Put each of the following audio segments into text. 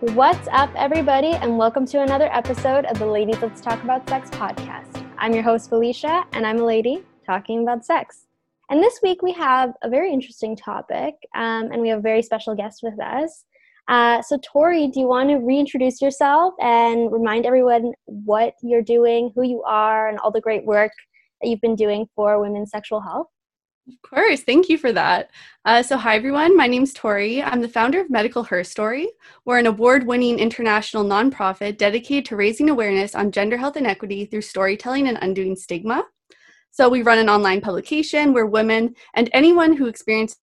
What's up, everybody, and welcome to another episode of the Ladies Let's Talk About Sex podcast. I'm your host, Felicia, and I'm a lady talking about sex. And this week we have a very interesting topic, um, and we have a very special guest with us. Uh, so, Tori, do you want to reintroduce yourself and remind everyone what you're doing, who you are, and all the great work that you've been doing for women's sexual health? Of course. Thank you for that. Uh, so, hi, everyone. My name's Tori. I'm the founder of Medical Herstory. We're an award winning international nonprofit dedicated to raising awareness on gender health inequity through storytelling and undoing stigma. So, we run an online publication where women and anyone who experiences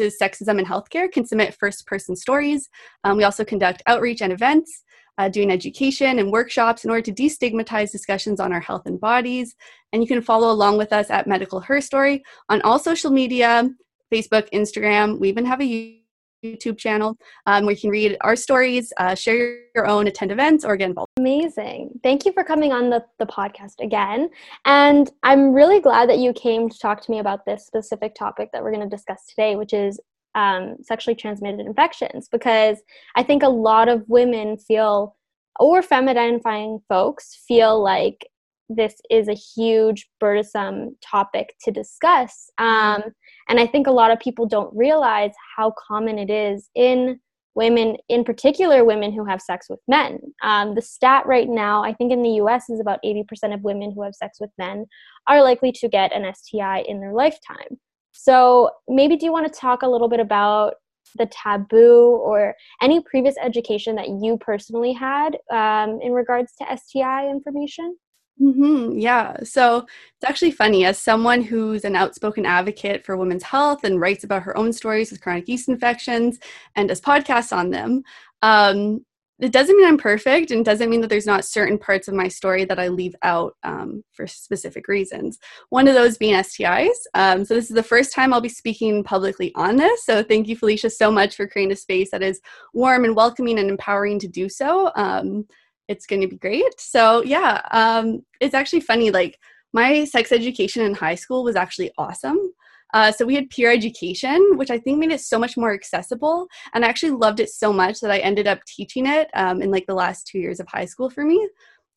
sexism in healthcare can submit first person stories. Um, we also conduct outreach and events uh, doing education and workshops in order to destigmatize discussions on our health and bodies. And you can follow along with us at Medical Herstory on all social media Facebook, Instagram. We even have a YouTube channel um, where you can read our stories, uh, share your own, attend events, or get involved. Amazing. Thank you for coming on the, the podcast again. And I'm really glad that you came to talk to me about this specific topic that we're going to discuss today, which is um, sexually transmitted infections because I think a lot of women feel, or femme identifying folks feel like this is a huge, burdensome topic to discuss. Um, and I think a lot of people don't realize how common it is in women, in particular women who have sex with men. Um, the stat right now, I think in the US, is about 80% of women who have sex with men are likely to get an STI in their lifetime. So, maybe do you want to talk a little bit about the taboo or any previous education that you personally had um, in regards to STI information? Mm-hmm, yeah. So it's actually funny as someone who's an outspoken advocate for women's health and writes about her own stories with chronic yeast infections and does podcasts on them. Um, it doesn't mean I'm perfect and doesn't mean that there's not certain parts of my story that I leave out um, for specific reasons. One of those being STIs. Um, so, this is the first time I'll be speaking publicly on this. So, thank you, Felicia, so much for creating a space that is warm and welcoming and empowering to do so. Um, it's going to be great. So, yeah, um, it's actually funny. Like, my sex education in high school was actually awesome. Uh, so we had peer education, which I think made it so much more accessible. And I actually loved it so much that I ended up teaching it um, in like the last two years of high school for me.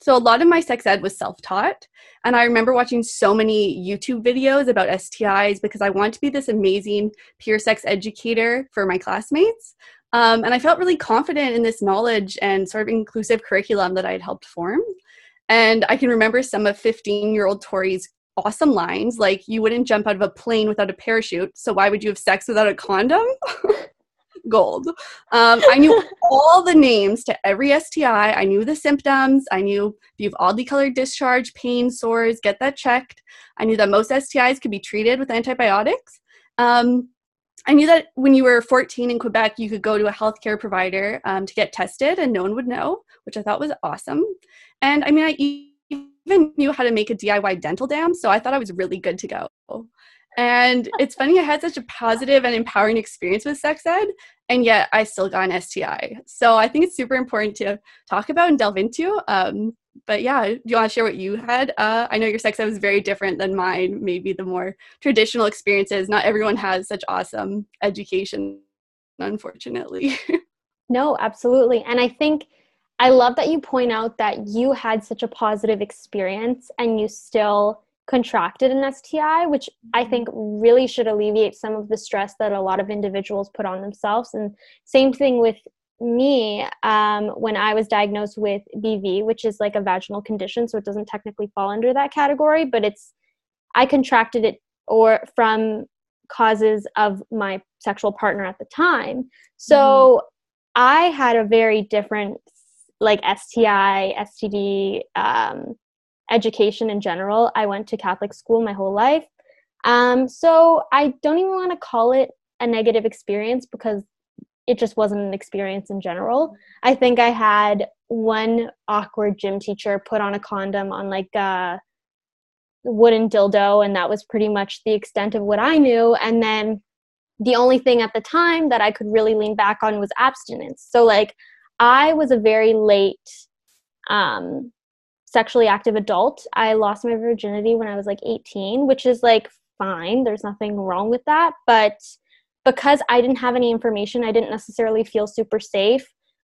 So a lot of my sex ed was self-taught. And I remember watching so many YouTube videos about STIs because I wanted to be this amazing peer sex educator for my classmates. Um, and I felt really confident in this knowledge and sort of inclusive curriculum that I had helped form. And I can remember some of 15 year old Tori's awesome lines. Like you wouldn't jump out of a plane without a parachute. So why would you have sex without a condom? Gold. Um, i knew all the names to every sti i. Knew the symptoms. I knew if you have aldi colored discharge pain sores get that checked. I knew that most stis could be treated with antibiotics. Um, I knew that when you were 14 in Quebec, you could go to a healthcare provider um, to get tested and no one would know, which I thought was awesome. And I mean, I even knew how to make a DIY dental dam, so I thought I was really good to go. And it's funny, I had such a positive and empowering experience with sex ed, and yet I still got an STI. So I think it's super important to talk about and delve into. Um, but yeah, do you want to share what you had? Uh, I know your sex ed was very different than mine, maybe the more traditional experiences. Not everyone has such awesome education, unfortunately. no, absolutely. And I think I love that you point out that you had such a positive experience and you still contracted an STI, which I mm-hmm. think really should alleviate some of the stress that a lot of individuals put on themselves. And same thing with me um, when I was diagnosed with BV, which is like a vaginal condition, so it doesn't technically fall under that category, but it's I contracted it or from causes of my sexual partner at the time. So mm-hmm. I had a very different like STI, STD, um, education in general. I went to Catholic school my whole life. Um, so I don't even want to call it a negative experience because it just wasn't an experience in general. I think I had one awkward gym teacher put on a condom on like a wooden dildo, and that was pretty much the extent of what I knew. And then the only thing at the time that I could really lean back on was abstinence. So, like, I was a very late um, sexually active adult. I lost my virginity when I was like 18, which is like fine. There's nothing wrong with that. But because I didn't have any information, I didn't necessarily feel super safe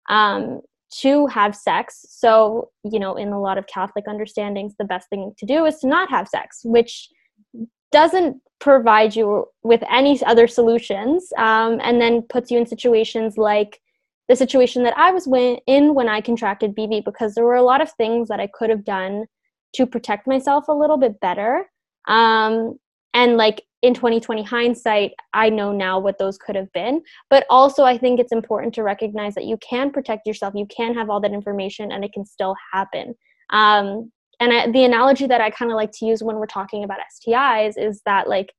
um, to have sex. So, you know, in a lot of Catholic understandings, the best thing to do is to not have sex, which doesn't provide you with any other solutions um, and then puts you in situations like the situation that I was in when I contracted BV because there were a lot of things that I could have done to protect myself a little bit better. Um, and like in 2020 hindsight, I know now what those could have been. But also, I think it's important to recognize that you can protect yourself, you can have all that information, and it can still happen. Um, and I, the analogy that I kind of like to use when we're talking about STIs is that like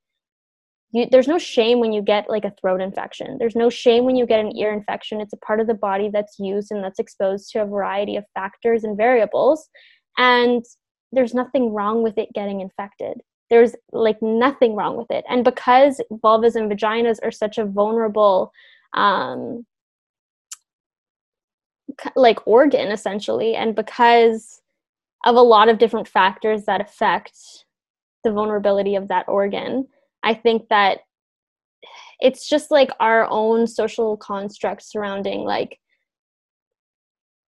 you, there's no shame when you get like a throat infection. There's no shame when you get an ear infection. It's a part of the body that's used and that's exposed to a variety of factors and variables. And there's nothing wrong with it getting infected. There's like nothing wrong with it. And because vulvas and vaginas are such a vulnerable um, like organ essentially, and because of a lot of different factors that affect the vulnerability of that organ, I think that it's just like our own social construct surrounding like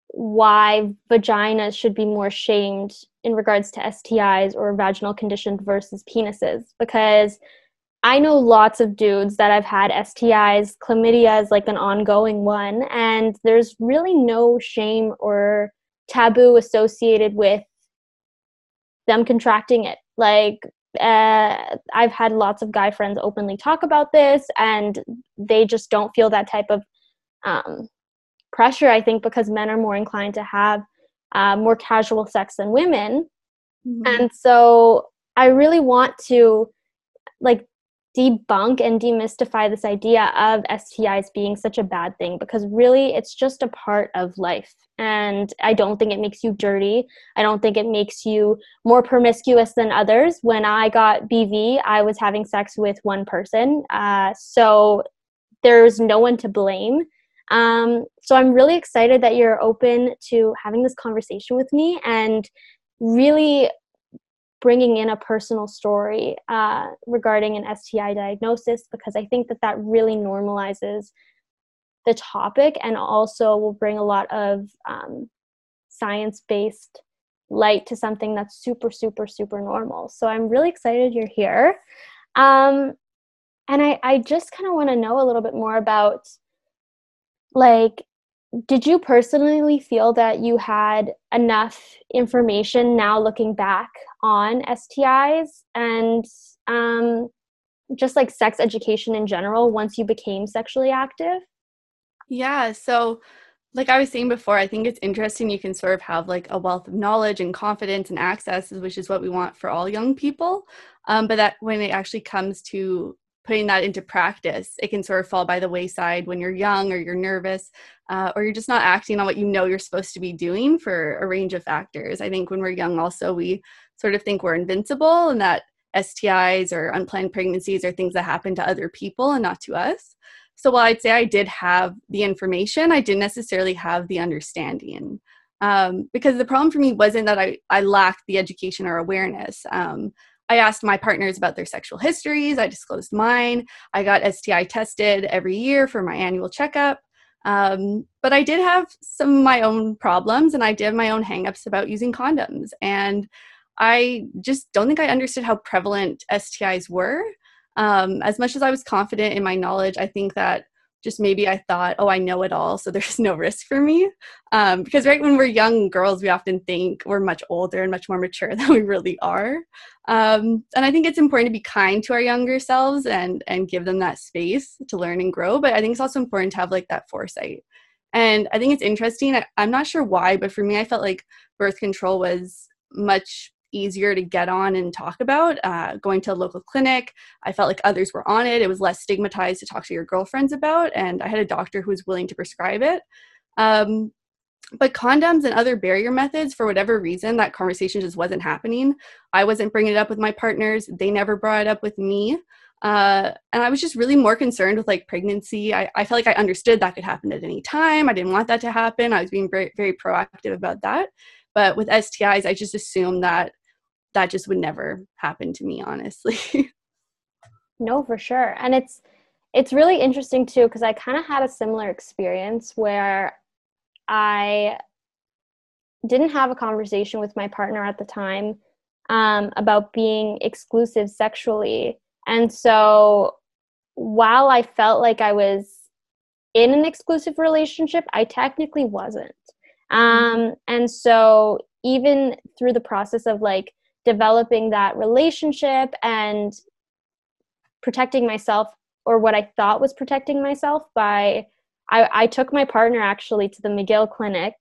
why vaginas should be more shamed in regards to STIs or vaginal conditions versus penises because I know lots of dudes that I've had STIs, chlamydia is like an ongoing one, and there's really no shame or taboo associated with them contracting it. Like uh, I've had lots of guy friends openly talk about this, and they just don't feel that type of um, pressure. I think because men are more inclined to have uh, more casual sex than women, mm-hmm. and so I really want to like debunk and demystify this idea of STIs being such a bad thing because really it's just a part of life. And I don't think it makes you dirty. I don't think it makes you more promiscuous than others. When I got BV, I was having sex with one person. Uh, so there's no one to blame. Um, so I'm really excited that you're open to having this conversation with me and really bringing in a personal story uh, regarding an STI diagnosis because I think that that really normalizes the topic and also will bring a lot of um, science based light to something that's super, super, super normal. So I'm really excited you're here. Um, and I, I just kind of want to know a little bit more about like did you personally feel that you had enough information now looking back on STIs and um, just like sex education in general once you became sexually active? Yeah, so like I was saying before, I think it's interesting you can sort of have like a wealth of knowledge and confidence and access, which is what we want for all young people. Um, but that when it actually comes to putting that into practice, it can sort of fall by the wayside when you're young or you're nervous uh, or you're just not acting on what you know you're supposed to be doing for a range of factors. I think when we're young, also, we sort of think we're invincible and that STIs or unplanned pregnancies are things that happen to other people and not to us. So while I'd say I did have the information, I didn't necessarily have the understanding. Um, because the problem for me wasn't that I, I lacked the education or awareness. Um, I asked my partners about their sexual histories. I disclosed mine. I got STI tested every year for my annual checkup. Um, but I did have some of my own problems and I did have my own hangups about using condoms. And I just don't think I understood how prevalent STIs were. Um, as much as I was confident in my knowledge, I think that just maybe I thought, oh, I know it all, so there's no risk for me. Um, because right when we're young girls, we often think we're much older and much more mature than we really are. Um, and I think it's important to be kind to our younger selves and and give them that space to learn and grow. But I think it's also important to have like that foresight. And I think it's interesting. I, I'm not sure why, but for me, I felt like birth control was much easier to get on and talk about. Uh, going to a local clinic, I felt like others were on it. It was less stigmatized to talk to your girlfriends about, and I had a doctor who was willing to prescribe it. Um, but condoms and other barrier methods, for whatever reason, that conversation just wasn't happening. I wasn't bringing it up with my partners. They never brought it up with me. Uh, and I was just really more concerned with like pregnancy. I, I felt like I understood that could happen at any time. I didn't want that to happen. I was being very, very proactive about that. But with STIs, I just assumed that that just would never happen to me honestly no for sure and it's it's really interesting too because i kind of had a similar experience where I didn't have a conversation with my partner at the time um, about being exclusive sexually. And so while I felt like I was in an exclusive relationship, I technically wasn't. Um, and so even through the process of like developing that relationship and protecting myself or what I thought was protecting myself by I, I took my partner actually to the McGill clinic.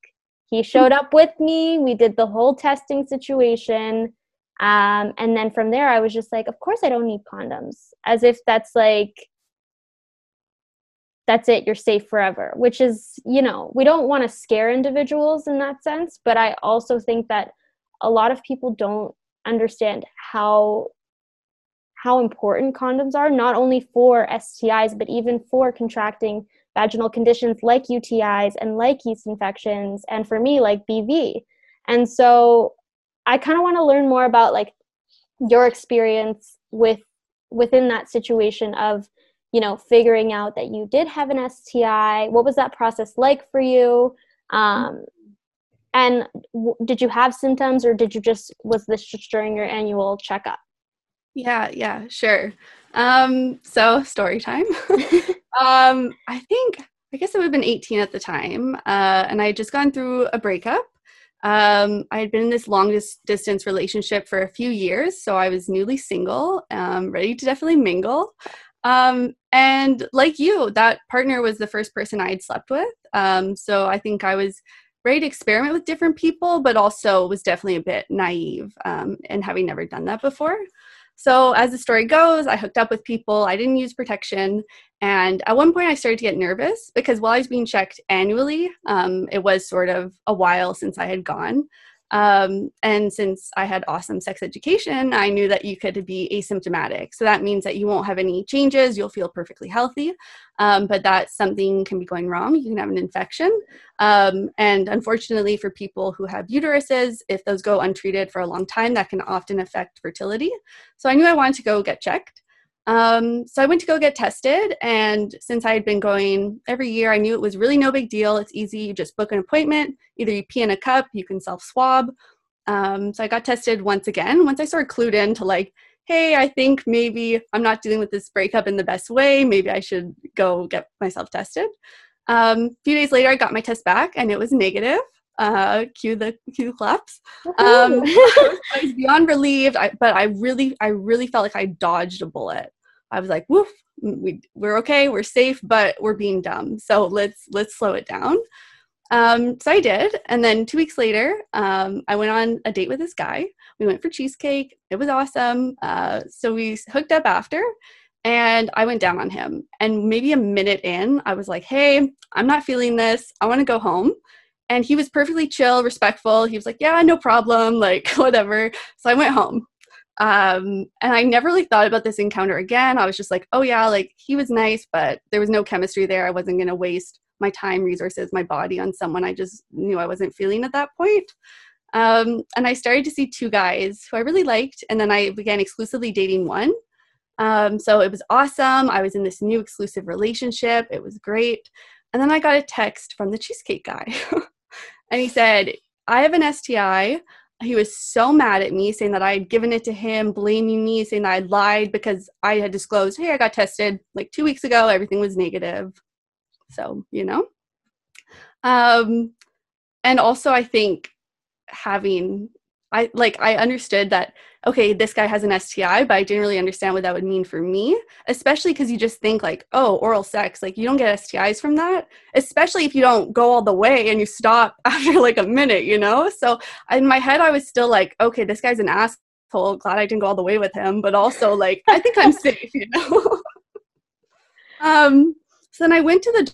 He showed up with me. We did the whole testing situation. Um, and then from there, I was just like, of course, I don't need condoms, as if that's like, that's it, you're safe forever, which is, you know, we don't want to scare individuals in that sense. But I also think that a lot of people don't understand how how important condoms are not only for STIs but even for contracting vaginal conditions like UTIs and like yeast infections and for me like BV. And so I kind of want to learn more about like your experience with within that situation of you know figuring out that you did have an STI. What was that process like for you? Um, and w- did you have symptoms or did you just was this just during your annual checkup? Yeah, yeah, sure. Um, so story time. um, I think I guess I would have been 18 at the time, uh, and I had just gone through a breakup. Um, I had been in this long distance relationship for a few years, so I was newly single, um, ready to definitely mingle. Um, and like you, that partner was the first person I had slept with. Um, so I think I was ready to experiment with different people, but also was definitely a bit naive um, and having never done that before. So, as the story goes, I hooked up with people, I didn't use protection. And at one point, I started to get nervous because while I was being checked annually, um, it was sort of a while since I had gone. Um, and since I had awesome sex education, I knew that you could be asymptomatic. So that means that you won't have any changes, you'll feel perfectly healthy, um, but that something can be going wrong. You can have an infection. Um, and unfortunately, for people who have uteruses, if those go untreated for a long time, that can often affect fertility. So I knew I wanted to go get checked. Um, so I went to go get tested, and since I had been going every year, I knew it was really no big deal. It's easy. You just book an appointment. Either you pee in a cup, you can self swab. Um, so I got tested once again. Once I sort of clued in to like, hey, I think maybe I'm not dealing with this breakup in the best way. Maybe I should go get myself tested. Um, a few days later, I got my test back, and it was negative uh cue the cue the claps. Um i was beyond relieved I, but i really i really felt like i dodged a bullet. I was like woof we, we're okay we're safe but we're being dumb so let's let's slow it down. Um so i did and then two weeks later um i went on a date with this guy. We went for cheesecake it was awesome uh so we hooked up after and I went down on him. And maybe a minute in, I was like, hey, I'm not feeling this. I want to go home and he was perfectly chill respectful. He was like yeah no problem like whatever. So i went home. Um, and i never really thought about this encounter again. I was just like oh yeah like he was nice but there was no chemistry there. I wasn't going to waste my time resources my body on someone i just knew i wasn't feeling at that point. Um, and i started to see two guys who i really liked and then i began exclusively dating one. Um, so it was awesome. I was in this new exclusive relationship. It was great. And then i got a text from the cheesecake guy and he said, I have an STI. He was so mad at me, saying that I had given it to him, blaming me, saying that I lied because I had disclosed, hey, I got tested like two weeks ago, everything was negative. So, you know. Um, and also, I think having I like I understood that okay, this guy has an STI, but I didn't really understand what that would mean for me, especially cuz you just think like, oh, oral sex, like you don't get STIs from that, especially if you don't go all the way and you stop after like a minute, you know? So in my head I was still like, okay, this guy's an asshole, glad I didn't go all the way with him, but also like I think I'm safe, you know. um so then I went to the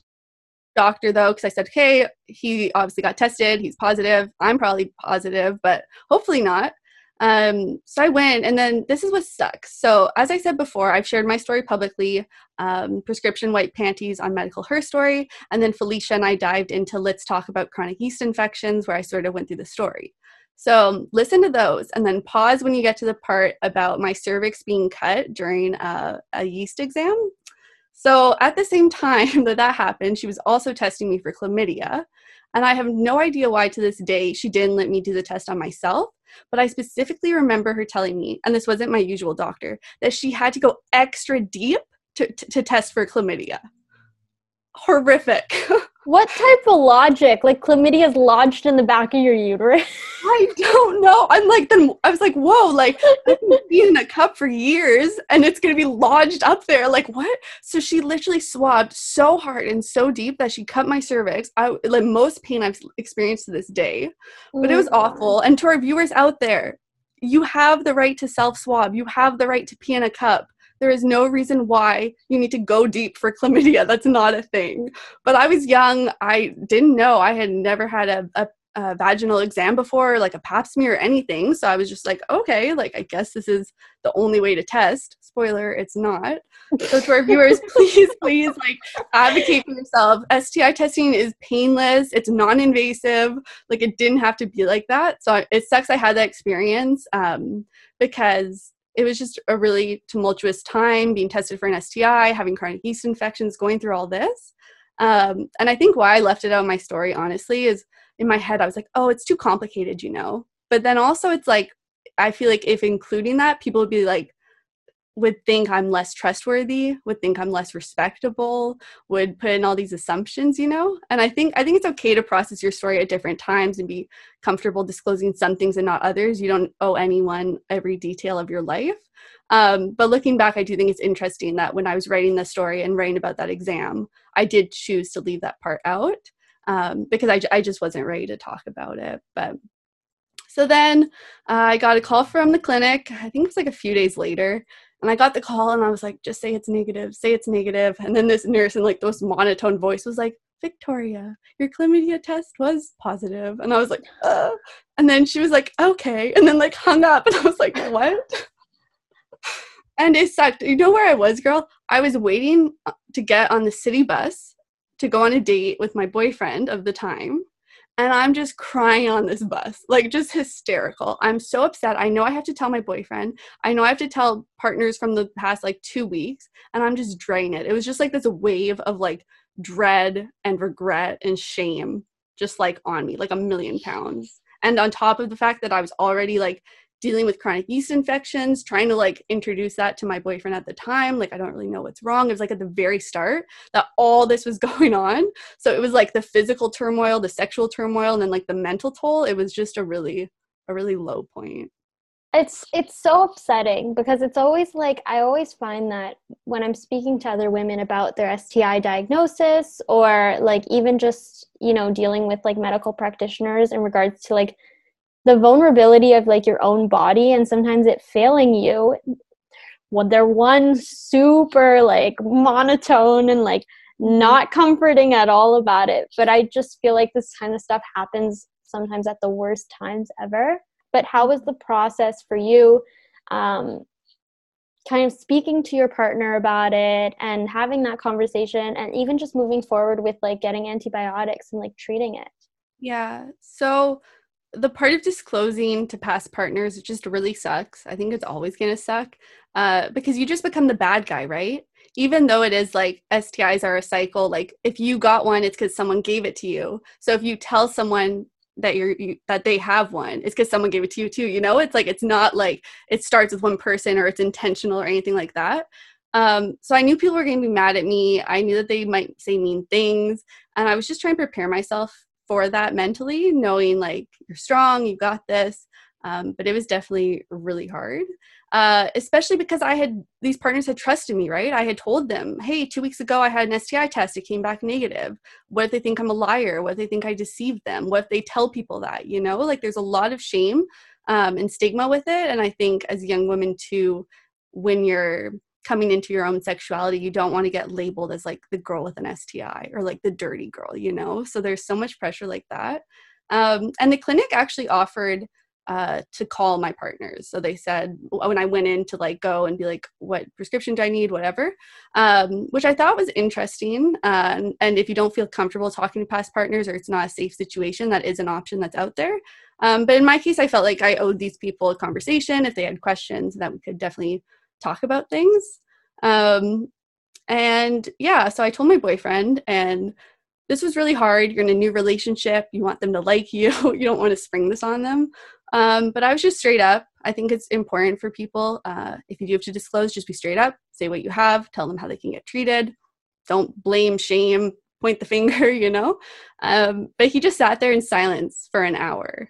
doctor though because i said okay he obviously got tested he's positive i'm probably positive but hopefully not um, so i went and then this is what stuck so as i said before i've shared my story publicly um, prescription white panties on Medical Herstory and then felicia and i dived into let's talk about chronic yeast infections where i sort of went through the story so listen to those and then pause when you get to the part about my cervix being cut during a, a yeast exam so at the same time that that happened, she was also testing me for chlamydia. And I have no idea why to this day she didn't let me do the test on myself. But I specifically remember her telling me, and this wasn't my usual doctor, that she had to go extra deep to, to, to test for chlamydia. Horrific. What type of logic? Like chlamydia is lodged in the back of your uterus? I don't know. I'm like, then I was like, whoa, like I've been in a cup for years and it's gonna be lodged up there. Like what? So she literally swabbed so hard and so deep that she cut my cervix. I like most pain I've experienced to this day. But it was awful. And to our viewers out there, you have the right to self swab. You have the right to pee in a cup. There is no reason why you need to go deep for chlamydia. That's not a thing. But I was young. I didn't know. I had never had a, a, a vaginal exam before, like a pap smear or anything. So I was just like, okay, like I guess this is the only way to test. Spoiler, it's not. So to our viewers, please, please like advocate for yourself. STI testing is painless. It's non-invasive. Like it didn't have to be like that. So it sucks I had that experience um, because it was just a really tumultuous time being tested for an STI, having chronic yeast infections, going through all this. Um, and I think why I left it out of my story, honestly, is in my head, I was like, oh, it's too complicated, you know? But then also, it's like, I feel like if including that, people would be like, would think I'm less trustworthy, would think I'm less respectable, would put in all these assumptions, you know? And I think I think it's okay to process your story at different times and be comfortable disclosing some things and not others. You don't owe anyone every detail of your life. Um, but looking back, I do think it's interesting that when I was writing the story and writing about that exam, I did choose to leave that part out um, because I, I just wasn't ready to talk about it. But so then uh, I got a call from the clinic. I think it was like a few days later. And I got the call and I was like, just say it's negative, say it's negative. And then this nurse in like this monotone voice was like, Victoria, your chlamydia test was positive. And I was like, uh. And then she was like, okay. And then like hung up. And I was like, what? and it sucked. You know where I was, girl? I was waiting uh, to get on the city bus to go on a date with my boyfriend of the time and I'm just crying on this bus, like just hysterical. I'm so upset. I know I have to tell my boyfriend. I know I have to tell partners from the past like two weeks, and I'm just draining it. It was just like this wave of like dread and regret and shame just like on me, like a million pounds. And on top of the fact that I was already like dealing with chronic yeast infections, trying to like introduce that to my boyfriend at the time. Like, I don't really know what's wrong. It was like at the very start that all this was going on. So it was like the physical turmoil, the sexual turmoil, and then like the mental toll. It was just a really, a really low point. It's it's so upsetting because it's always like I always find that when I'm speaking to other women about their STI diagnosis or like even just, you know, dealing with like medical practitioners in regards to like the vulnerability of like your own body and sometimes it failing you well they're one super like monotone and like not comforting at all about it. But i just feel like this kind of stuff happens sometimes at the worst times ever. But how was the process for you um, kind of speaking to your partner about it and having that conversation and even just moving forward with like getting antibiotics and like treating it? Yeah. So the part of disclosing to past partners—it just really sucks. I think it's always going to suck uh, because you just become the bad guy, right? Even though it is like STIs are a cycle, like if you got one, it's because someone gave it to you. So if you tell someone that you're you, that they have one, it's because someone gave it to you too. You know, it's like it's not like it starts with one person or it's intentional or anything like that. Um, so I knew people were going to be mad at me. I knew that they might say mean things, and I was just trying to prepare myself for that mentally, knowing like you're strong, you got this. Um, but it was definitely really hard, uh, especially because I had these partners had trusted me, right? I had told them, hey, two weeks ago I had an STI test, it came back negative. What if they think I'm a liar? What if they think I deceived them? What if they tell people that? You know, like there's a lot of shame um, and stigma with it. And I think as young women too, when you're coming into your own sexuality, you don't want to get labeled as like the girl with an STI or like the dirty girl, you know? So there's so much pressure like that. Um, and the clinic actually offered uh, to call my partners. So they said when I went in to like go and be like, what prescription do I need, whatever, um, which I thought was interesting. Um, and if you don't feel comfortable talking to past partners or it's not a safe situation, that is an option that's out there. Um, but in my case, I felt like I owed these people a conversation. If they had questions, that we could definitely talk about things. Um, and yeah, so I told my boyfriend, and this was really hard. You're in a new relationship. You want them to like you. you don't want to spring this on them. Um, but I was just straight up. I think it's important for people. Uh, if you do have to disclose, just be straight up. Say what you have. Tell them how they can get treated. Don't blame, shame, point the finger, you know? Um, but he just sat there in silence for an hour.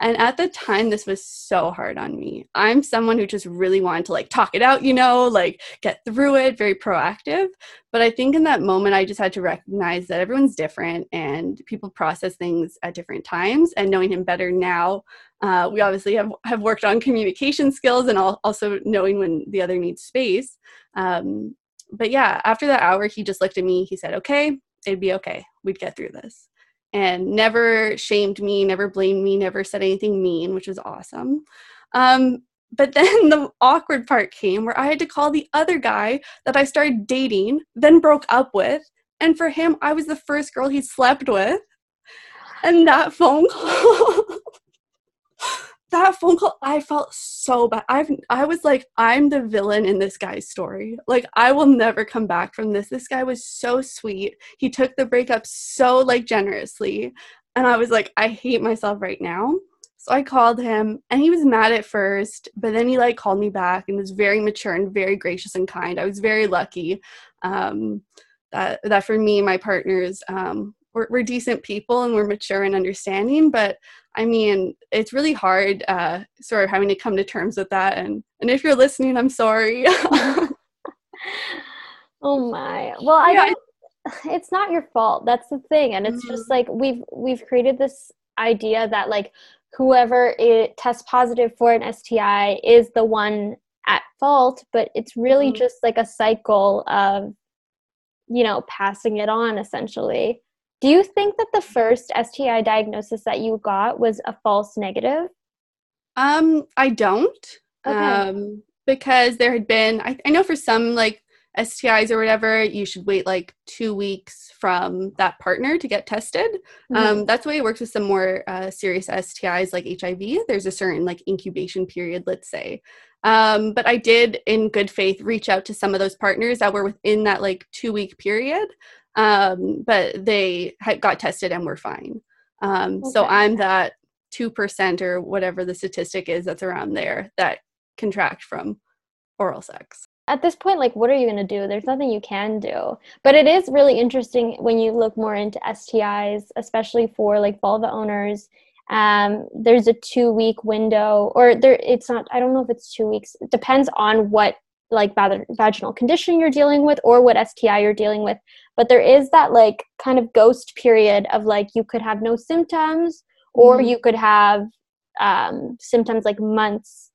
And at the time, this was so hard on me. I'm someone who just really wanted to like talk it out, you know, like get through it, very proactive. But I think in that moment, I just had to recognize that everyone's different and people process things at different times. And knowing him better now, uh, we obviously have, have worked on communication skills and also knowing when the other needs space. Um, but yeah, after that hour, he just looked at me. He said, okay, it'd be okay. We'd get through this and never shamed me, never blamed me, never said anything mean, which was awesome. Um, but then the awkward part came where I had to call the other guy that I started dating, then broke up with. And for him, I was the first girl he slept with. And that phone call that phone call i felt so bad. I've i was like i'm the villain in this guy's story. Like i will never come back from this. This guy was so sweet. He took the breakup so like generously. And i was like i hate myself right now. So i called him and he was mad at first but then he like called me back and was very mature and very gracious and kind. I was very lucky um that that for me my partners um we're, we're decent people and we're mature and understanding but i mean it's really hard uh, sort of having to come to terms with that and and if you're listening i'm sorry oh my well i yeah. it's not your fault that's the thing and it's mm-hmm. just like we've we've created this idea that like whoever it tests positive for an sti is the one at fault but it's really mm-hmm. just like a cycle of you know passing it on essentially do you think that the first STI diagnosis that you got was a false negative? Um, I don't. Okay. Um, because there had been, I, I know for some like STIs or whatever, you should wait like two weeks from that partner to get tested. Mm-hmm. Um, that's the way it works with some more uh, serious STIs like HIV. There's a certain like incubation period, let's say. Um, but I did, in good faith, reach out to some of those partners that were within that like two week period um, but they had, got tested and were fine. Um, okay. So I'm that 2% or whatever the statistic is that's around there that contract from oral sex. At this point, like, what are you going to do? There's nothing you can do. But it is really interesting when you look more into STIs, especially for like vulva owners. Um, there's a two week window, or there, it's not, I don't know if it's two weeks. It depends on what like vaginal condition you're dealing with or what STI you're dealing with. But there is that like kind of ghost period of like you could have no symptoms or mm-hmm. you could have um, symptoms like months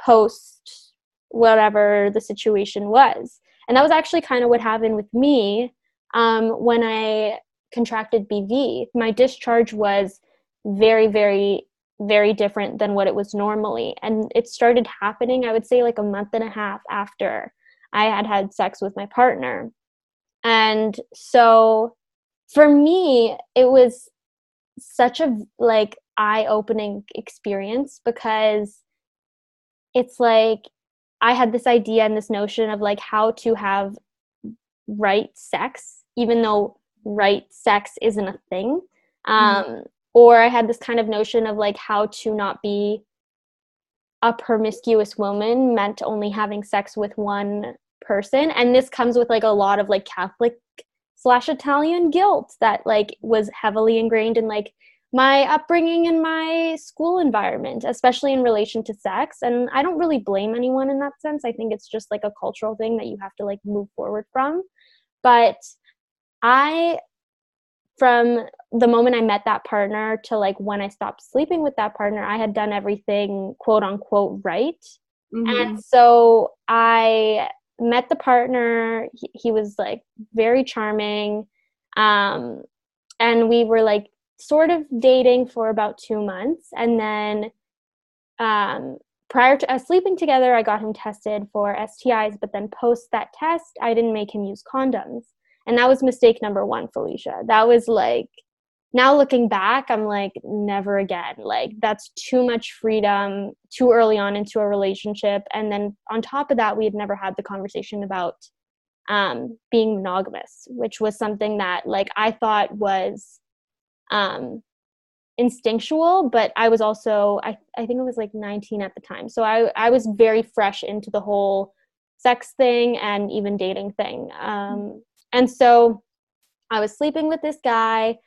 post whatever the situation was. And that was actually kind of what happened with me um, when I contracted BV. My discharge was very, very very different than what it was normally. And it started happening, I would say, like a month and a half after I had had sex with my partner. And so for me, it was such a like eye-opening experience because it's like I had this idea and this notion of like how to have right sex, even though right sex isn't a thing. Mm-hmm. Um, mm-hmm or i had this kind of notion of like how to not be a promiscuous woman meant only having sex with one person and this comes with like a lot of like catholic slash italian guilt that like was heavily ingrained in like my upbringing and my school environment especially in relation to sex and i don't really blame anyone in that sense i think it's just like a cultural thing that you have to like move forward from but i from the moment I met that partner to like when I stopped sleeping with that partner, I had done everything quote unquote right. Mm-hmm. And so I met the partner. He, he was like very charming. Um, and we were like sort of dating for about two months. And then um, prior to us sleeping together, I got him tested for STIs. But then post that test, I didn't make him use condoms. And that was mistake number one, Felicia. That was like, now looking back, I'm like, never again. Like, that's too much freedom too early on into a relationship. And then on top of that, we had never had the conversation about um, being monogamous, which was something that like I thought was um, instinctual, but I was also I I think it was like 19 at the time, so I I was very fresh into the whole sex thing and even dating thing, um, and so I was sleeping with this guy.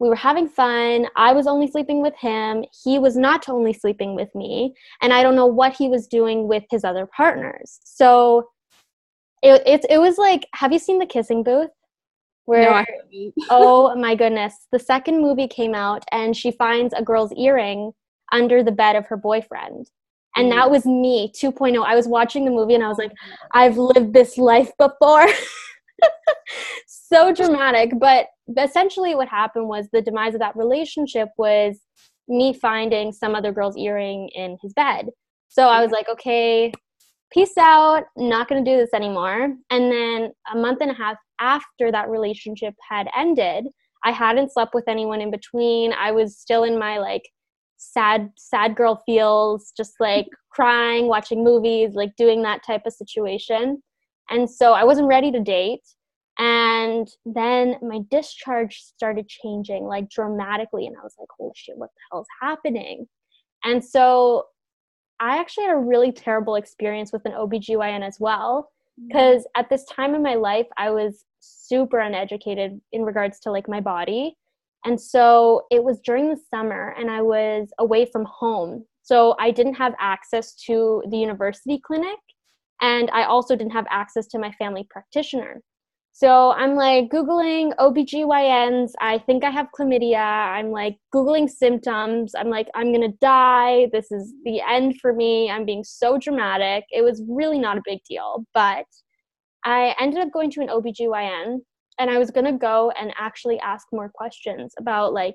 We were having fun. I was only sleeping with him. He was not only sleeping with me, and I don't know what he was doing with his other partners. So it, it, it was like, have you seen the kissing booth? Where, no, oh my goodness, the second movie came out and she finds a girl's earring under the bed of her boyfriend. And that mm-hmm. was me 2.0. I was watching the movie and I was like, I've lived this life before. so dramatic. But essentially, what happened was the demise of that relationship was me finding some other girl's earring in his bed. So I was like, okay, peace out, not going to do this anymore. And then a month and a half after that relationship had ended, I hadn't slept with anyone in between. I was still in my like sad sad girl feels, just like crying, watching movies, like doing that type of situation. And so I wasn't ready to date. And then my discharge started changing like dramatically. And I was like, holy shit, what the hell is happening? And so I actually had a really terrible experience with an OBGYN as well. Because mm. at this time in my life, I was super uneducated in regards to like my body. And so it was during the summer and I was away from home. So I didn't have access to the university clinic and I also didn't have access to my family practitioner. So I'm like Googling OBGYNs. I think I have chlamydia. I'm like Googling symptoms. I'm like, I'm going to die. This is the end for me. I'm being so dramatic. It was really not a big deal. But I ended up going to an OBGYN and I was going to go and actually ask more questions about like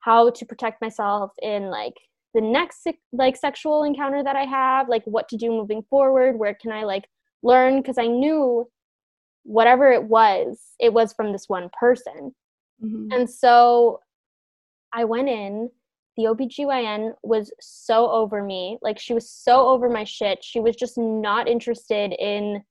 how to protect myself in like the next like sexual encounter that I have, like what to do moving forward, where can I like learn because I knew whatever it was, it was from this one person. Mm-hmm. And so I went in, the OBGYN was so over me. Like she was so over my shit. She was just not interested in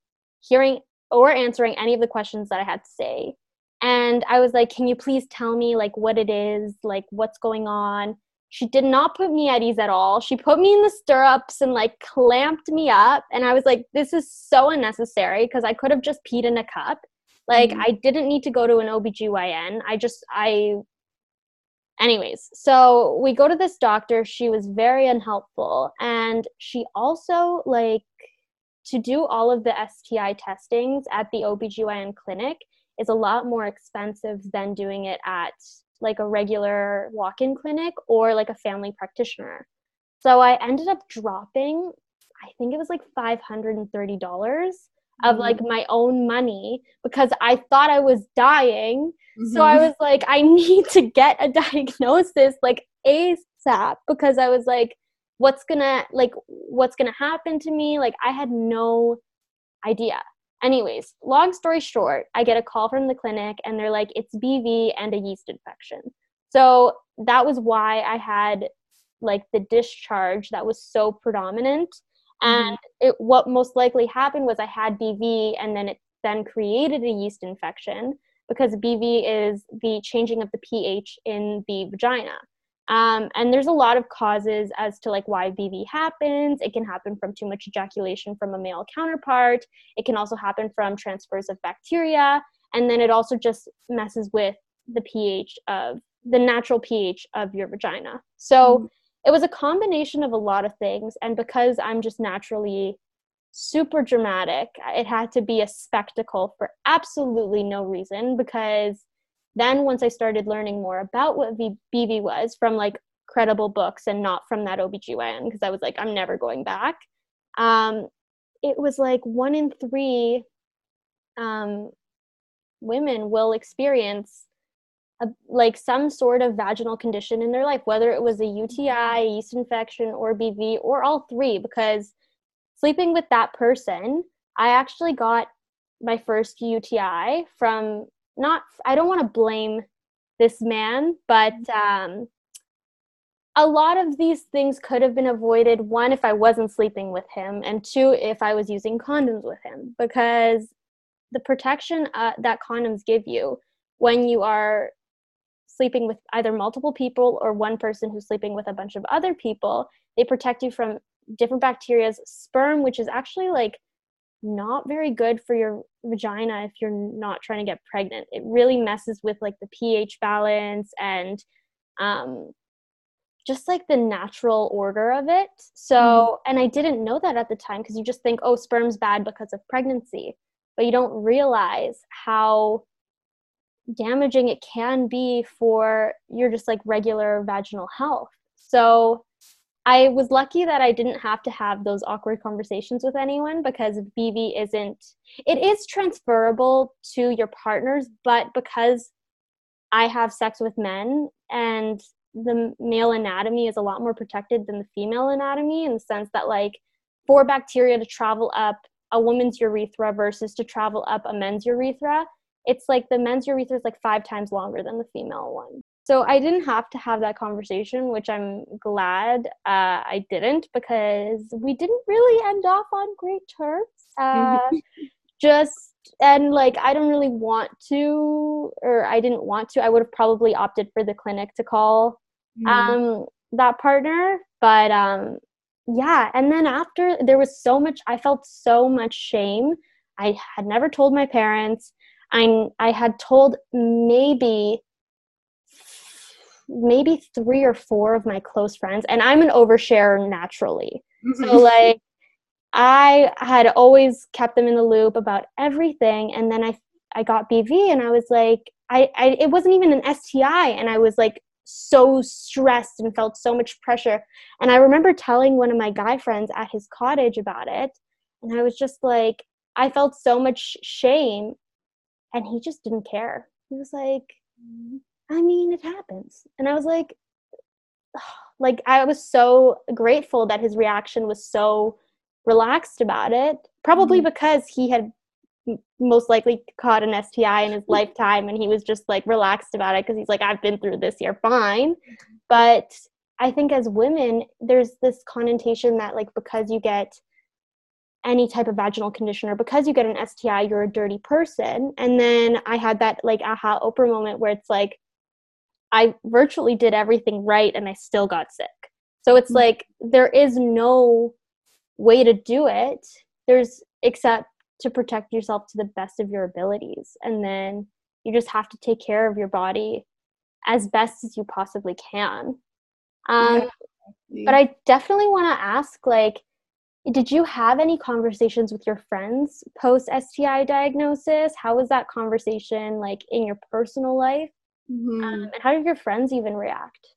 hearing or answering any of the questions that I had to say. And I was like, "Can you please tell me like what it is, like what's going on?" She did not put me at ease at all. She put me in the stirrups and like clamped me up. And I was like, this is so unnecessary because I could have just peed in a cup. Like, mm-hmm. I didn't need to go to an OBGYN. I just, I, anyways, so we go to this doctor. She was very unhelpful. And she also, like, to do all of the STI testings at the OBGYN clinic is a lot more expensive than doing it at like a regular walk-in clinic or like a family practitioner. So I ended up dropping I think it was like $530 of like mm-hmm. my own money because I thought I was dying. Mm-hmm. So I mm-hmm. was like I need to get a diagnosis like ASAP because I was like what's to like what's to happen to me? Like I had no idea. Anyways, long story short, I get a call from the clinic and they're like, it's BV and a yeast infection. So that was why I had like the discharge that was so predominant. Mm-hmm. And it, what most likely happened was I had BV and then it then created a yeast infection because BV is the changing of the pH in the vagina. Um, and there's a lot of causes as to like why BV happens. It can happen from too much ejaculation from a male counterpart. It can also happen from transfers of bacteria. And then it also just messes with the pH of the natural pH of your vagina. So mm it was a combination of a lot of things. And because I'm just naturally super dramatic, it had to be a spectacle for absolutely no reason because then once I started learning more about what BV was from like credible books and not from that OBGYN, because I was like, I'm never going back. Um, it was like one in three um, women will experience a, like some sort of vaginal condition in their life, whether it was a UTI, yeast infection, or BV, or all three, because sleeping with that person, I actually got my first UTI from not i don't want to blame this man but um a lot of these things could have been avoided one if i wasn't sleeping with him and two if i was using condoms with him because the protection uh, that condoms give you when you are sleeping with either multiple people or one person who's sleeping with a bunch of other people they protect you from different bacterias sperm which is actually like not very good for your vagina if you're not trying to get pregnant it really messes with like the ph balance and um just like the natural order of it so mm-hmm. and i didn't know that at the time because you just think oh sperm's bad because of pregnancy but you don't realize how damaging it can be for your just like regular vaginal health. So I was lucky that I didn't have to have those awkward conversations with anyone because BV isn't, it is transferable to your partners, but because I have sex with men and the male anatomy is a lot more protected than the female anatomy in the sense that, like, for bacteria to travel up a woman's urethra versus to travel up a men's urethra, it's like the men's urethra is like five times longer than the female one. So I didn't have to have that conversation, which I'm glad uh, I didn't because we didn't really end off on great terms. Uh, just and like I don't really want to, or I didn't want to. I would have probably opted for the clinic to call mm. um, that partner, but um, yeah. And then after there was so much, I felt so much shame. I had never told my parents. I I had told maybe maybe three or four of my close friends, and I'm an overshare naturally. Mm-hmm. So like I had always kept them in the loop about everything, and then I I got BV, and I was like, I, I it wasn't even an STI, and I was like so stressed and felt so much pressure. And I remember telling one of my guy friends at his cottage about it, and I was just like, I felt so much shame and he just didn't care he was like i mean it happens and i was like like i was so grateful that his reaction was so relaxed about it probably mm-hmm. because he had most likely caught an STI in his lifetime and he was just like relaxed about it because he's like I've been through this you're fine mm-hmm. but I think as women there's this connotation that like because you get any type of vaginal conditioner because you get an STI, you're a dirty person. And then I had that like aha Oprah moment where it's like, I virtually did everything right and I still got sick. So it's mm-hmm. like there is no way to do it. There's except to protect yourself to the best of your abilities. And then you just have to take care of your body as best as you possibly can. Um, yeah. But I definitely want to ask like, did you have any conversations with your friends post STI diagnosis? How was that conversation like in your personal life? Mm-hmm. Um, and how did your friends even react?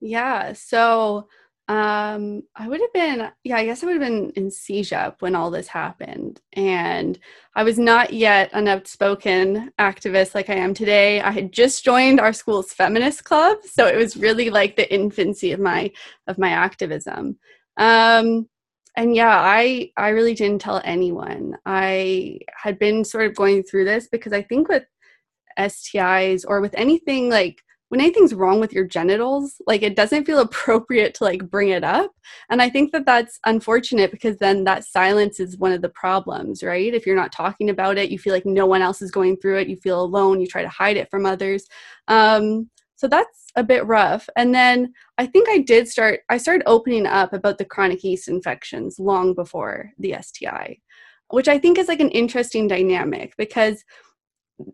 Yeah, so um, I would have been, yeah, I guess I would have been in CEGEP when all this happened. And I was not yet an outspoken activist like I am today. I had just joined our school's feminist club. So it was really like the infancy of my of my activism. Um, and yeah i i really didn't tell anyone i had been sort of going through this because i think with stis or with anything like when anything's wrong with your genitals like it doesn't feel appropriate to like bring it up. And i think that that's unfortunate because then that silence is one of the problems right? If you're not talking about it you feel like no one else is going through it you feel alone you try to hide it from others. Um, so that's a bit rough. And then I think I did start, I started opening up about the chronic yeast infections long before the STI, which I think is like an interesting dynamic because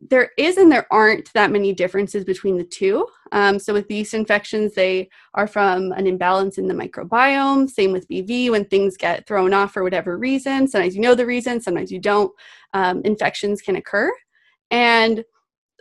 there is and there aren't that many differences between the two. Um, so with yeast infections, they are from an imbalance in the microbiome. Same with BV, when things get thrown off for whatever reason. Sometimes you know the reason, sometimes you don't. Um, infections can occur. And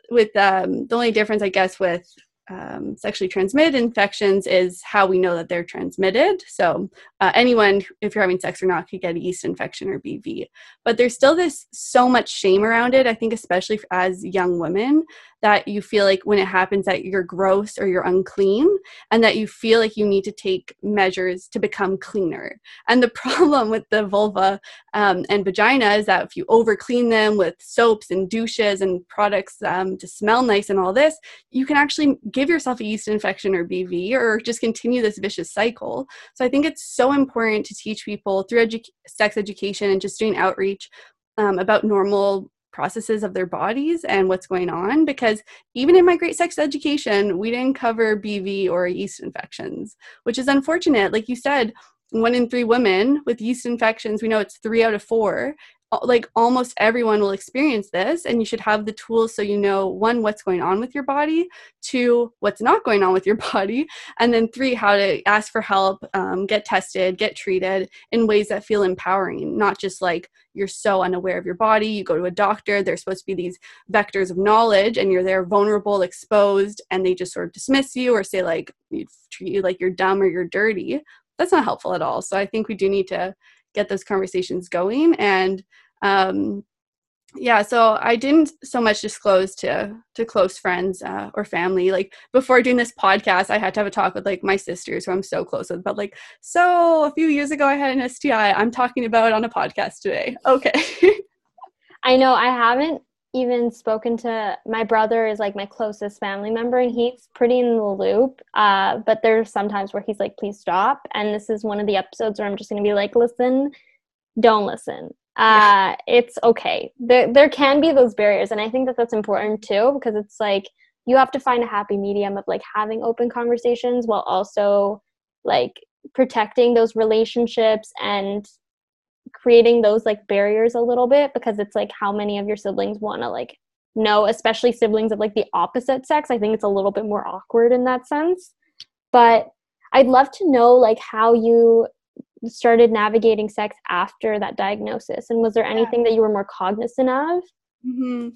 with um, the only difference, I guess, with um, sexually transmitted infections is how we know that they're transmitted. So, uh, anyone, if you're having sex or not, could get a yeast infection or BV. But there's still this so much shame around it, I think, especially as young women, that you feel like when it happens that you're gross or you're unclean and that you feel like you need to take measures to become cleaner. And the problem with the vulva um, and vagina is that if you over clean them with soaps and douches and products um, to smell nice and all this, you can actually give yourself a yeast infection or BV or just continue this vicious cycle. So I think it's so important to teach people through edu- sex education and just doing outreach um, about normal processes of their bodies and what's going on because even in my great sex education we didn't cover bv or yeast infections which is unfortunate. Like you said one in three women with yeast infections we know it's three out of four like almost everyone will experience this and you should have the tools so you know one what's going on with your body two what's not going on with your body and then three how to ask for help um, get tested get treated in ways that feel empowering not just like you're so unaware of your body you go to a doctor there's supposed to be these vectors of knowledge and you're there vulnerable exposed and they just sort of dismiss you or say like treat you like you're dumb or you're dirty. That's not helpful at all so i think we do need to get those conversations going. And um, yeah so i didn't so much disclose to to close friends uh, or family. Like before doing this podcast i had to have a talk with like my sisters who i'm so close with. But like so a few years ago i had an sti i'm talking about on a podcast today. Okay. I know i haven't even spoken to my brother is like my closest family member and he's pretty in the loop uh, but there's sometimes where he's like please stop. And this is one of the episodes where i'm just going to be like listen don't listen. Uh, yeah. it's okay. There, there can be those barriers and i think that that's important too because it's like you have to find a happy medium of like having open conversations while also like protecting those relationships and creating those like barriers a little bit because it's like how many of your siblings want to like know especially siblings of like the opposite sex i think it's a little bit more awkward in that sense. But i'd love to know like how you started navigating sex after that diagnosis and was there anything that you were more cognizant of? Mm-hmm.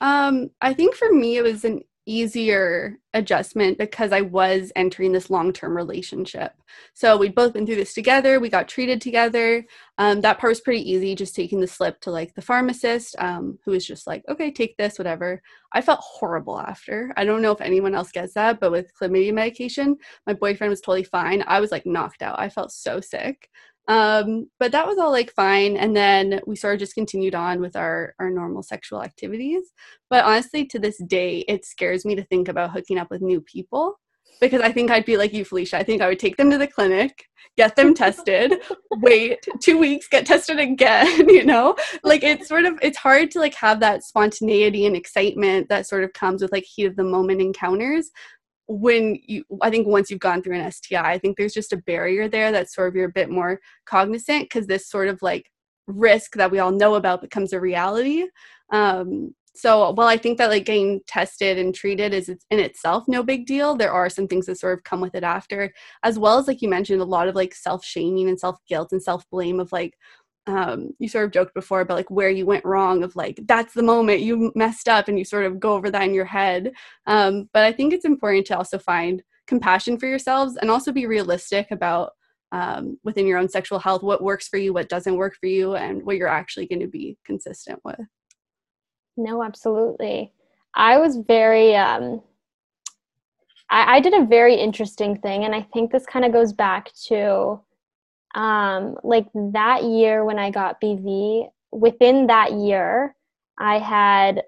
um, i think for me it was an easier adjustment because I was entering this long term relationship. So we'd both been through this together. We got treated together. Um, that part was pretty easy, just taking the slip to like the pharmacist, um, who was just like, okay, take this, whatever. I felt horrible after. I don't know if anyone else gets that, but with chlamydia medication, my boyfriend was totally fine. I was like knocked out. I felt so sick. Um, but that was all like fine. And then we sort of just continued on with our, our normal sexual activities. But honestly, to this day, it scares me to think about hooking up with new people because I think I'd be like you, Felicia. I think I would take them to the clinic, get them tested, wait two weeks, get tested again, you know? Like it's sort of it's hard to like have that spontaneity and excitement that sort of comes with like heat of the moment encounters when you i think once you've gone through an sti i think there's just a barrier there that sort of you're a bit more cognizant because this sort of like risk that we all know about becomes a reality. Um, so while i think that like getting tested and treated is in itself no big deal. There are some things that sort of come with it after as well as like you mentioned a lot of like self-shaming and self-guilt and self-blame of like um, you sort of joked before about like where you went wrong of like that's the moment you messed up and you sort of go over that in your head. Um, but i think it's important to also find compassion for yourselves and also be realistic about um, within your own sexual health what works for you what doesn't work for you and what you're actually going to be consistent with. No absolutely. I was very um I, I did a very interesting thing and i think this kind of goes back to um, like that year when I got BV, within that year, I had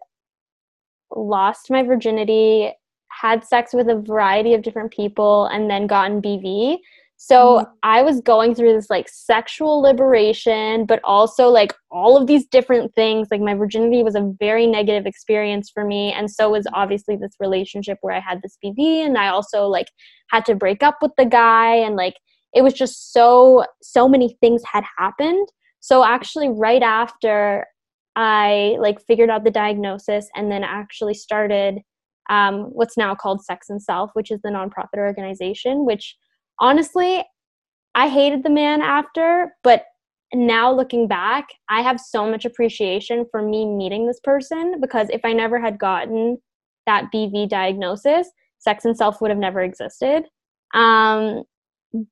lost my virginity, had sex with a variety of different people, and then gotten BV. So mm-hmm. I was going through this like sexual liberation, but also like all of these different things. Like my virginity was a very negative experience for me. And so was obviously this relationship where I had this BV. And I also like had to break up with the guy and like it was just so so many things had happened. So actually right after i like figured out the diagnosis and then actually started um, what's now called sex and self which is the nonprofit organization which honestly i hated the man after but now looking back i have so much appreciation for me meeting this person because if i never had gotten that bv diagnosis sex and self would have never existed. Um,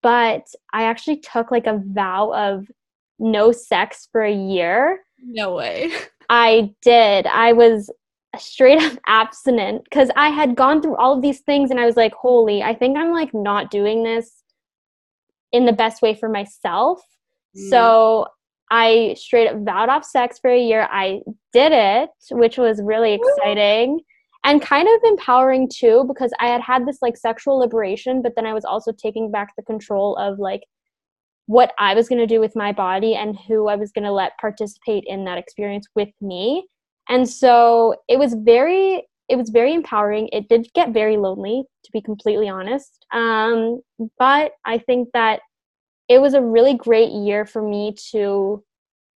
but I actually took like a vow of no sex for a year. No way. I did. I was straight up abstinent because I had gone through all of these things and I was like, holy, I think I'm like not doing this in the best way for myself. Mm. So I straight up vowed off sex for a year. I did it, which was really exciting and kind of empowering too because i had had this like sexual liberation but then i was also taking back the control of like what i was going to do with my body and who i was going to let participate in that experience with me And so it was very it was very empowering. It did get very lonely, to be completely honest. Um, but I think that it was a really great year for me to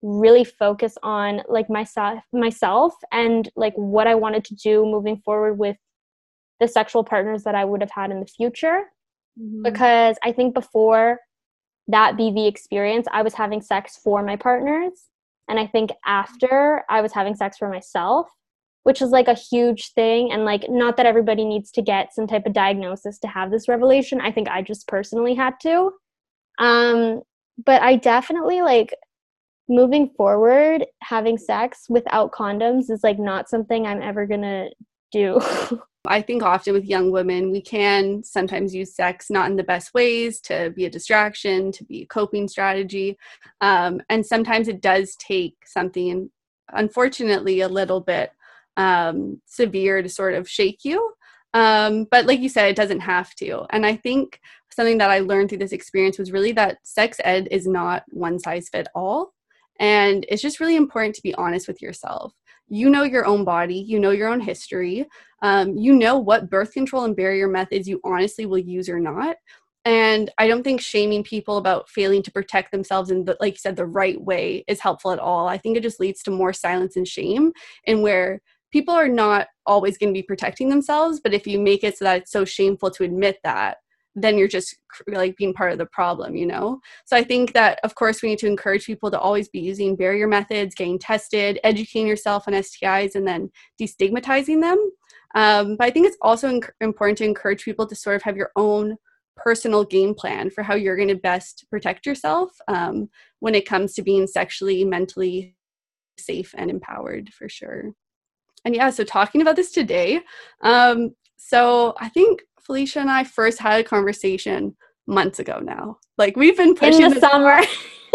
really focus on like myself myself and like what I wanted to do moving forward with the sexual partners that I would have had in the future. Mm-hmm. Because I think before that BV experience, I was having sex for my partners. And I think after I was having sex for myself, which is like a huge thing. And like, not that everybody needs to get some type of diagnosis to have this revelation. I think I just personally had to. Um, but I definitely like moving forward, having sex without condoms is like not something I'm ever gonna do. I think often with young women, we can sometimes use sex not in the best ways to be a distraction, to be a coping strategy. Um, and sometimes it does take something, unfortunately, a little bit um, severe to sort of shake you. Um, but like you said, it doesn't have to. And I think something that I learned through this experience was really that sex ed is not one size fit all. And it's just really important to be honest with yourself. You know your own body, you know your own history, um, you know what birth control and barrier methods you honestly will use or not. And I don't think shaming people about failing to protect themselves in the, like you said, the right way is helpful at all. I think it just leads to more silence and shame, and where people are not always going to be protecting themselves. But if you make it so that it's so shameful to admit that, then you're just like being part of the problem, you know? So I think that, of course, we need to encourage people to always be using barrier methods, getting tested, educating yourself on STIs, and then destigmatizing them. Um, but I think it's also inc- important to encourage people to sort of have your own personal game plan for how you're going to best protect yourself um, when it comes to being sexually, mentally safe and empowered for sure. And yeah, so talking about this today, um, so I think Felicia and I first had a conversation months ago now. Like we've been pushing in the summer.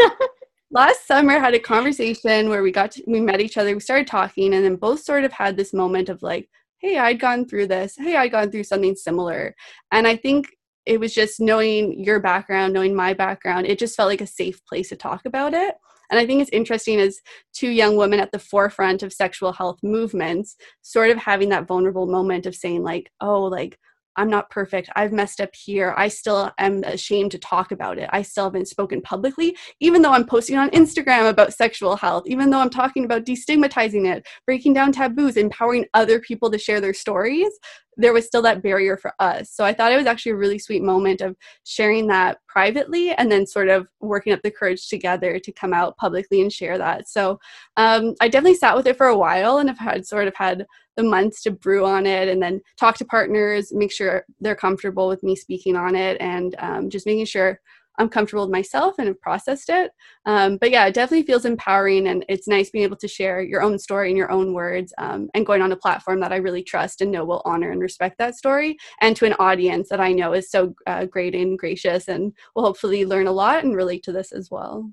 last summer had a conversation where we got to, we met each other, we started talking, and then both sort of had this moment of like, hey, I'd gone through this. Hey, I'd gone through something similar. And I think it was just knowing your background, knowing my background, it just felt like a safe place to talk about it. And I think it's interesting as two young women at the forefront of sexual health movements, sort of having that vulnerable moment of saying, like, oh, like, I'm not perfect. I've messed up here. I still am ashamed to talk about it. I still haven't spoken publicly, even though I'm posting on Instagram about sexual health, even though I'm talking about destigmatizing it, breaking down taboos, empowering other people to share their stories there was still that barrier for us. So I thought it was actually a really sweet moment of sharing that privately and then sort of working up the courage together to come out publicly and share that. So um, I definitely sat with it for a while and have had sort of had the months to brew on it and then talk to partners, make sure they're comfortable with me speaking on it and um, just making sure I'm comfortable with myself and have processed it. Um, but yeah, it definitely feels empowering and it's nice being able to share your own story in your own words um, and going on a platform that I really trust and know will honor and respect that story and to an audience that I know is so uh, great and gracious and will hopefully learn a lot and relate to this as well.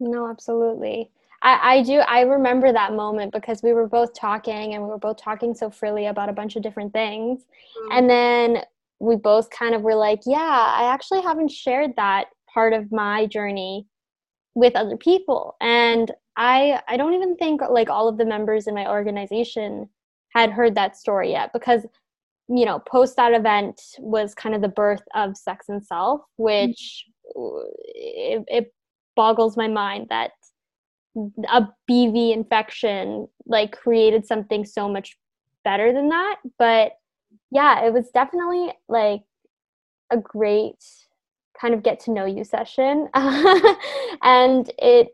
No, absolutely. I, I do. I remember that moment because we were both talking and we were both talking so freely about a bunch of different things. Mm-hmm. And then we both kind of were like, yeah, I actually haven't shared that part of my journey with other people. And I I don't even think like all of the members in my organization had heard that story yet because you know, post that event was kind of the birth of Sex and Self, which mm-hmm. it, it boggles my mind that a BV infection like created something so much better than that. But yeah, it was definitely like a great kind of get to know you session. and it,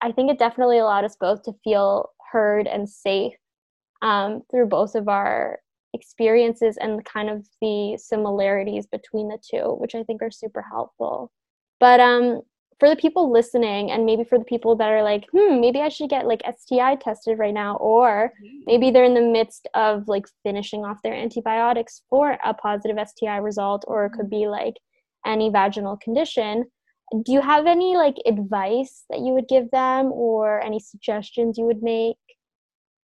I think it definitely allowed us both to feel heard and safe um, through both of our experiences and kind of the similarities between the two, which I think are super helpful. But um, for the people listening and maybe for the people that are like hmm maybe i should get like sti tested right now or maybe they're in the midst of like finishing off their antibiotics for a positive sti result or it could be like any vaginal condition. Do you have any like advice that you would give them or any suggestions you would make?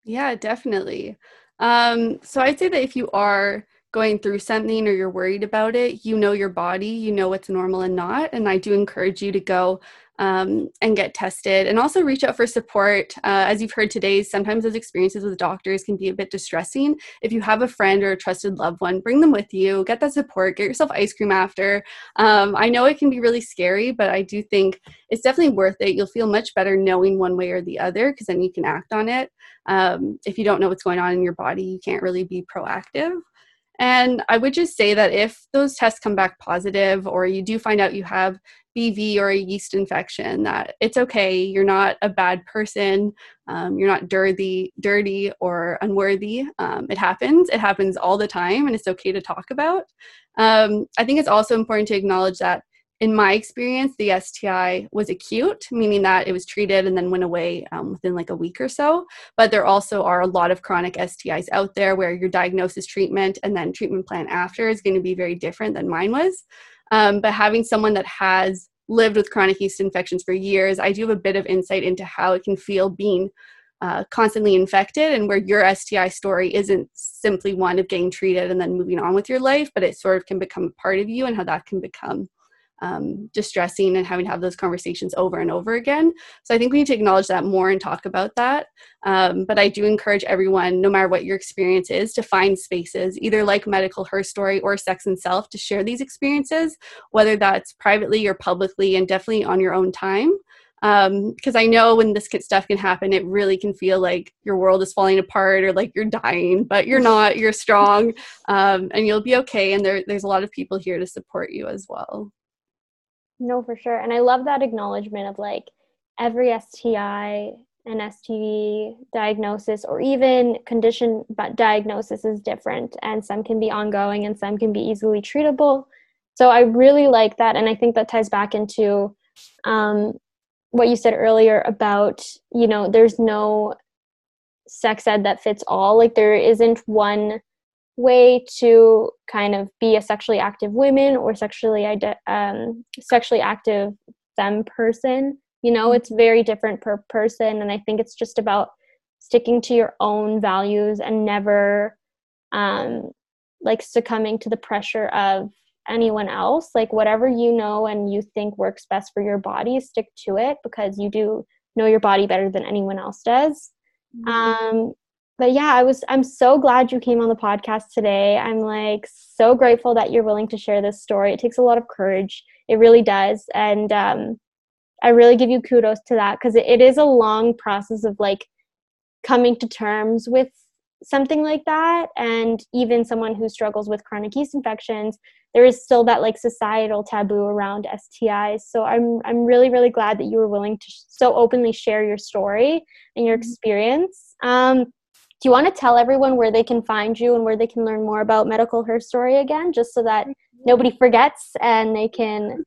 Yeah definitely. Um so i'd say that if you are going through something or you're worried about it, you know your body, you know what's normal and not. And I do encourage you to go um, and get tested and also reach out for support. Uh, as you've heard today, sometimes those experiences with doctors can be a bit distressing. If you have a friend or a trusted loved one, bring them with you, get that support, get yourself ice cream after. Um, I know it can be really scary, but I do think it's definitely worth it. You'll feel much better knowing one way or the other because then you can act on it. Um, if you don't know what's going on in your body, you can't really be proactive. And I would just say that if those tests come back positive or you do find out you have BV or a yeast infection, that it's okay. You're not a bad person. Um, you're not dirty, dirty or unworthy. Um, it happens. It happens all the time, and it's okay to talk about. Um, I think it's also important to acknowledge that in my experience, the STI was acute, meaning that it was treated and then went away um, within like a week or so. But there also are a lot of chronic STIs out there where your diagnosis, treatment, and then treatment plan after is going to be very different than mine was. Um, but having someone that has lived with chronic yeast infections for years, I do have a bit of insight into how it can feel being uh, constantly infected and where your STI story isn't simply one of getting treated and then moving on with your life, but it sort of can become a part of you and how that can become um, distressing and having to have those conversations over and over again. So I think we need to acknowledge that more and talk about that. Um, but I do encourage everyone, no matter what your experience is, to find spaces, either like Medical Herstory or Sex and Self, to share these experiences, whether that's privately or publicly, and definitely on your own time because um, I know when this stuff can happen, it really can feel like your world is falling apart or like you're dying, but you're not. You're strong, um, and you'll be okay. And there, there's a lot of people here to support you as well. No, for sure. And I love that acknowledgement of like every STI and STD diagnosis or even condition but diagnosis is different and some can be ongoing and some can be easily treatable. So I really like that and I think that ties back into um, what you said earlier about, you know, there's no sex ed that fits all. Like there isn't one way to kind of be a sexually active woman or sexually um, sexually active femme person. You know, it's very different per person, and I think it's just about sticking to your own values and never um, like succumbing to the pressure of anyone else. Like whatever you know and you think works best for your body, stick to it because you do know your body better than anyone else does. Mm-hmm. Um, but yeah, I was I'm so glad you came on the podcast today. I'm like so grateful that you're willing to share this story. It takes a lot of courage. It really does. And um I really give you kudos to that because it, it is a long process of like coming to terms with something like that and even someone who struggles with chronic yeast infections there is still that like societal taboo around STIs so I'm I'm really really glad that you were willing to sh- so openly share your story and your mm-hmm. experience um do you want to tell everyone where they can find you and where they can learn more about medical herstory again just so that nobody forgets and they can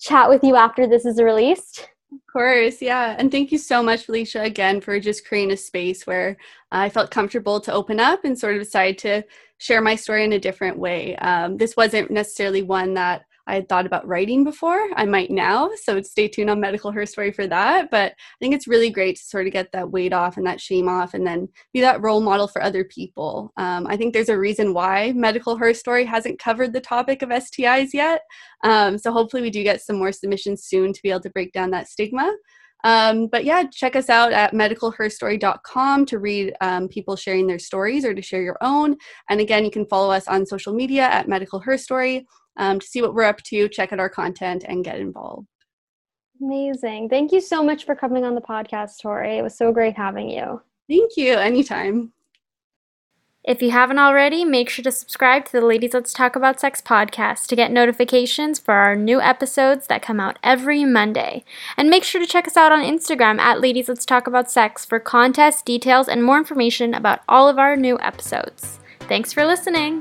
chat with you after this is released? Of course yeah. And thank you so much felicia again for just creating a space where i felt comfortable to open up and sort of decide to share my story in a different way. Um, this wasn't necessarily one that I had thought about writing before. I might now, so stay tuned on Medical Herstory for that. But I think it's really great to sort of get that weight off and that shame off, and then be that role model for other people. Um, I think there's a reason why Medical Herstory hasn't covered the topic of STIs yet. Um, so hopefully, we do get some more submissions soon to be able to break down that stigma. Um, but yeah, check us out at medicalherstory.com to read um, people sharing their stories or to share your own. And again, you can follow us on social media at Medical Herstory um, to see what we're up to, check out our content, and get involved. Amazing. Thank you so much for coming on the podcast, Tori. It was so great having you. Thank you. Anytime. If you haven't already, make sure to subscribe to the Ladies Let's Talk About Sex podcast to get notifications for our new episodes that come out every Monday. And make sure to check us out on Instagram at Ladies Let's Talk About Sex for contests, details, and more information about all of our new episodes. Thanks for listening.